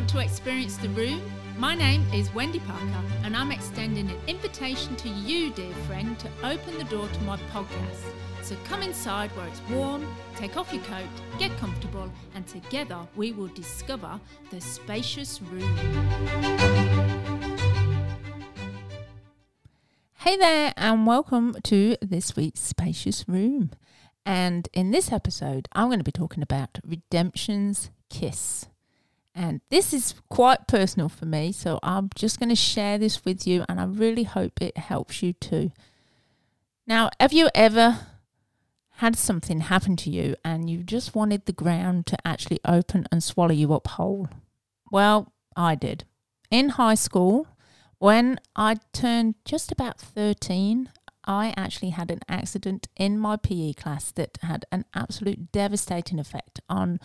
Want to experience the room? My name is Wendy Parker, and I'm extending an invitation to you, dear friend, to open the door to my podcast. So come inside where it's warm, take off your coat, get comfortable, and together we will discover the spacious room. Hey there, and welcome to this week's Spacious Room. And in this episode, I'm going to be talking about redemption's kiss. And this is quite personal for me, so I'm just going to share this with you, and I really hope it helps you too. Now, have you ever had something happen to you and you just wanted the ground to actually open and swallow you up whole? Well, I did. In high school, when I turned just about 13, I actually had an accident in my PE class that had an absolute devastating effect on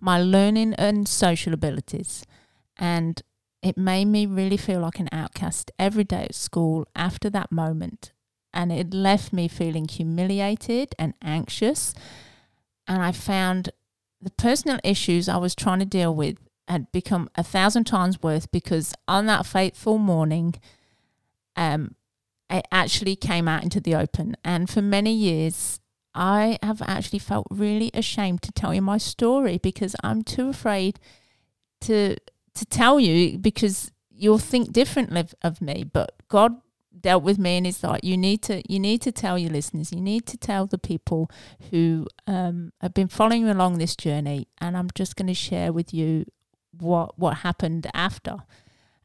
my learning and social abilities. And it made me really feel like an outcast every day at school after that moment. And it left me feeling humiliated and anxious. And I found the personal issues I was trying to deal with had become a thousand times worse because on that fateful morning, um, it actually came out into the open. And for many years, I have actually felt really ashamed to tell you my story because I'm too afraid to to tell you because you'll think differently of, me. But God dealt with me and is like you need to you need to tell your listeners you need to tell the people who um, have been following along this journey and i'm just going to share with you what what happened after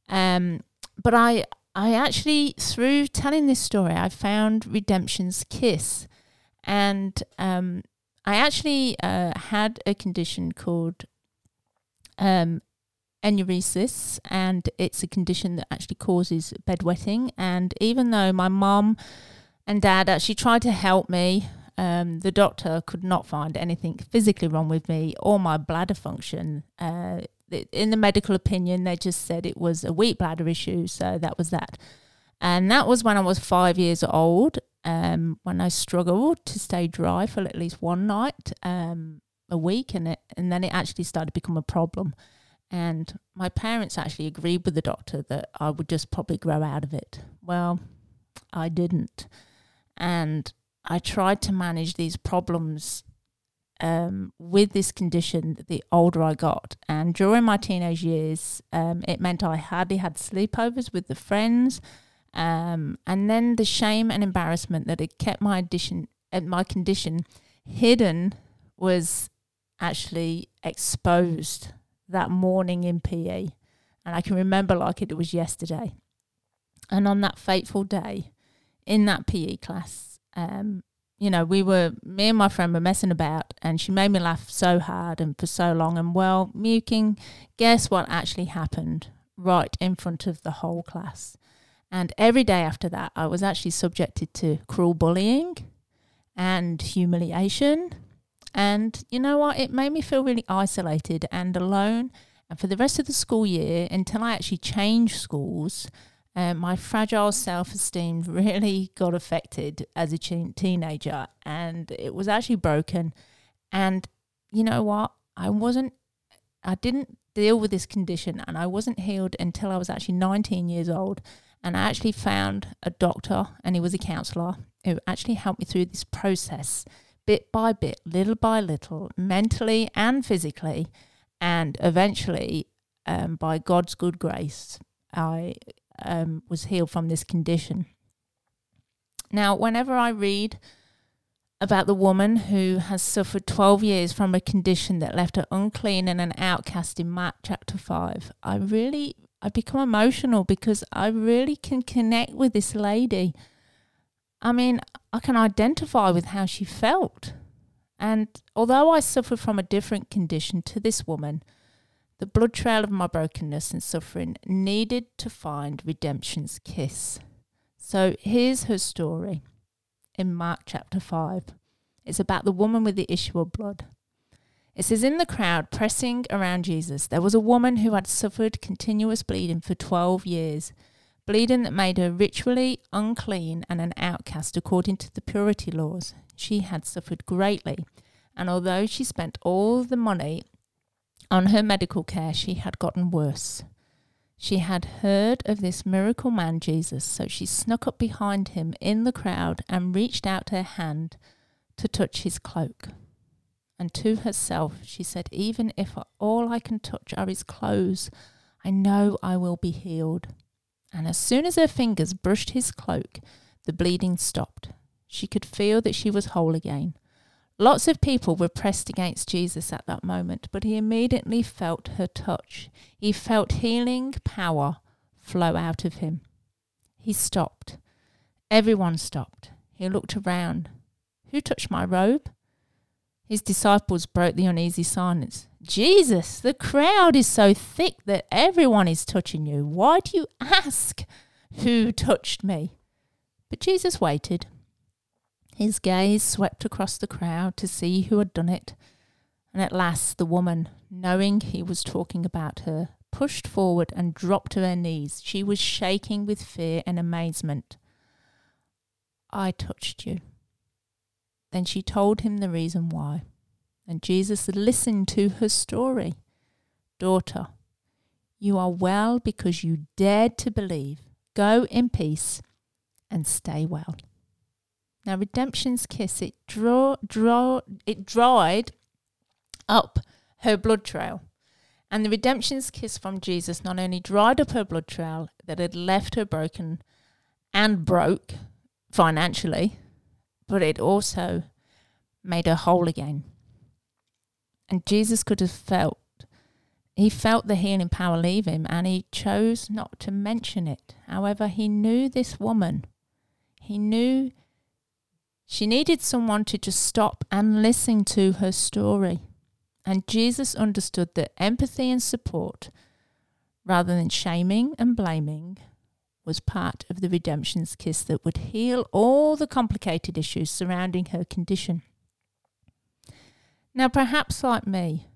um, but i I actually, through telling this story, I found redemption's kiss. And um, I actually uh, had a condition called um, enuresis, and it's a condition that actually causes bedwetting. And even though my mum and dad actually tried to help me, um, the doctor could not find anything physically wrong with me or my bladder function. Uh, in the medical opinion, they just said it was a weak bladder issue. So that was that. And that was when I was five years old, um, when I struggled to stay dry for at least one night um, a week. And, it, and then it actually started to become a problem. And my parents actually agreed with the doctor that I would just probably grow out of it. Well, I didn't. And I tried to manage these problems um, with this condition the older I got. And during my teenage years, um, it meant I hardly had sleepovers with the friends. Um, and then the shame and embarrassment that had kept my addition, uh, my condition hidden was actually exposed that morning in PE. And I can remember like it was yesterday. And on that fateful day in that PE class, um, you know, we were, me and my friend were messing about, and she made me laugh so hard and for so long. And well, muking, guess what actually happened right in front of the whole class? And every day after that, I was actually subjected to cruel bullying and humiliation. And you know what? It made me feel really isolated and alone. And for the rest of the school year, until I actually changed schools, um, my fragile self esteem really got affected as a teenager and it was actually broken. And you know what? I wasn't, I didn't deal with this condition and I wasn't healed until I was actually 19 years old. And I actually found a doctor and he was a counselor who actually helped me through this process bit by bit, little by little, mentally and physically. And eventually, um, by God's good grace, I um, was healed from this condition. Now, whenever I read about the woman who has suffered 12 years from a condition that left her unclean and an outcast in Mark chapter 5, I really I become emotional because I really can connect with this lady. I mean, I can identify with how she felt. And although I suffered from a different condition to this woman, the blood trail of my brokenness and suffering needed to find redemption's kiss. So here's her story in Mark chapter 5. It's about the woman with the issue of blood. It says, In the crowd pressing around Jesus, there was a woman who had suffered continuous bleeding for 12 years, bleeding that made her ritually unclean and an outcast according to the purity laws. She had suffered greatly, and although she spent all the money on her medical care, she had gotten worse. She had heard of this miracle man, Jesus, so she snuck up behind him in the crowd and reached out her hand to touch his cloak. And to herself, she said, Even if all I can touch are his clothes, I know I will be healed. And as soon as her fingers brushed his cloak, the bleeding stopped. She could feel that she was whole again. Lots of people were pressed against Jesus at that moment, but he immediately felt her touch. He felt healing power flow out of him. He stopped. Everyone stopped. He looked around. Who touched my robe? His disciples broke the uneasy silence. Jesus, the crowd is so thick that everyone is touching you. Why do you ask who touched me? But Jesus waited. His gaze swept across the crowd to see who had done it, and at last the woman, knowing he was talking about her, pushed forward and dropped to her knees. She was shaking with fear and amazement. I touched you. Then she told him the reason why, and Jesus listened to her story. Daughter, you are well because you dared to believe. Go in peace and stay well. Now, redemption's kiss it draw draw it dried up her blood trail. And the redemption's kiss from Jesus not only dried up her blood trail that had left her broken and broke financially, but it also made her whole again. And Jesus could have felt, he felt the healing power leave him and he chose not to mention it. However, he knew this woman. He knew she needed someone to just stop and listen to her story. And Jesus understood that empathy and support, rather than shaming and blaming, was part of the redemption's kiss that would heal all the complicated issues surrounding her condition. Now, perhaps like me,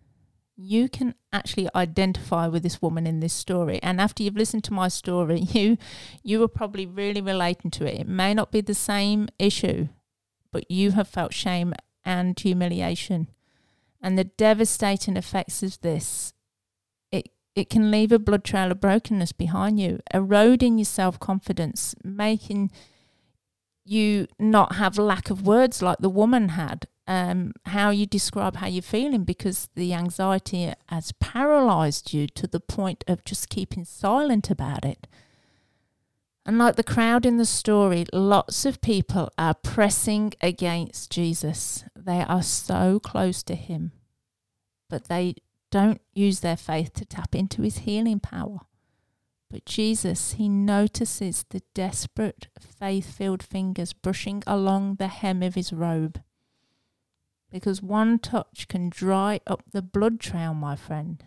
you can actually identify with this woman in this story and after you've listened to my story you you are probably really relating to it it may not be the same issue but you have felt shame and humiliation. And the devastating effects of this, it, it can leave a blood trail of brokenness behind you, eroding your self confidence, making you not have lack of words like the woman had. Um, how you describe how you're feeling because the anxiety has paralyzed you to the point of just keeping silent about it. And like the crowd in the story, lots of people are pressing against Jesus. They are so close to him, but they don't use their faith to tap into his healing power. But Jesus, he notices the desperate, faith filled fingers brushing along the hem of his robe. Because one touch can dry up the blood trail, my friend,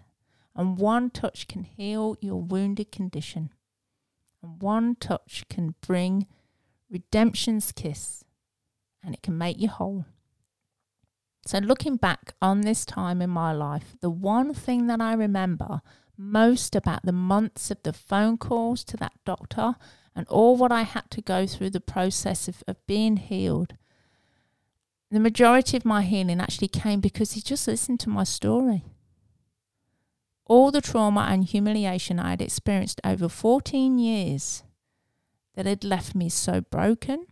and one touch can heal your wounded condition and one touch can bring redemption's kiss and it can make you whole. So, looking back on this time in my life, the one thing that I remember most about the months of the phone calls to that doctor and all what I had to go through the process of, of being healed, the majority of my healing actually came because he just listened to my story all the trauma and humiliation I had experienced over 14 years that had left me so broken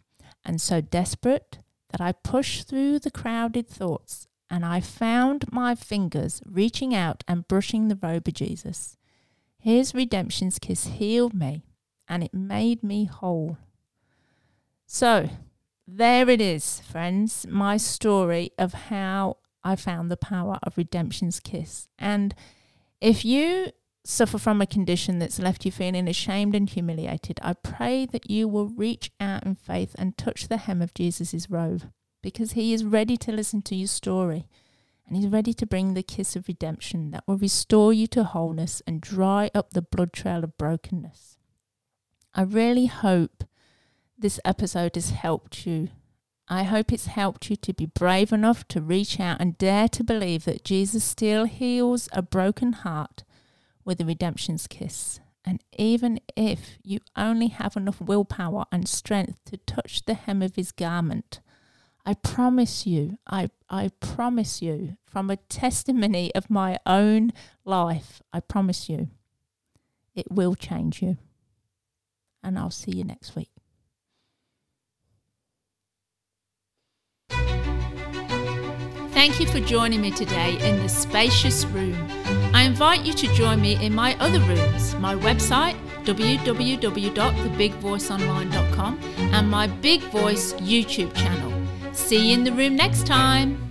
and so desperate that I pushed through the crowded thoughts and I found my fingers reaching out and brushing the robe of Jesus. His redemption's kiss healed me and it made me whole. So, there it is, friends, my story of how I found the power of redemption's kiss. And if you suffer from a condition that's left you feeling ashamed and humiliated, I pray that you will reach out in faith and touch the hem of Jesus' robe because he is ready to listen to your story and he's ready to bring the kiss of redemption that will restore you to wholeness and dry up the blood trail of brokenness. I really hope this episode has helped you I hope it's helped you to be brave enough to reach out and dare to believe that Jesus still heals a broken heart with a redemption's kiss. And even if you only have enough willpower and strength to touch the hem of his garment, I promise you, I, I promise you, from a testimony of my own life, I promise you, it will change you. And I'll see you next week. Thank you for joining me today in the spacious room. I invite you to join me in my other rooms, my website, www.thebigvoiceonline.com, and my Big Voice YouTube channel. See you in the room next time.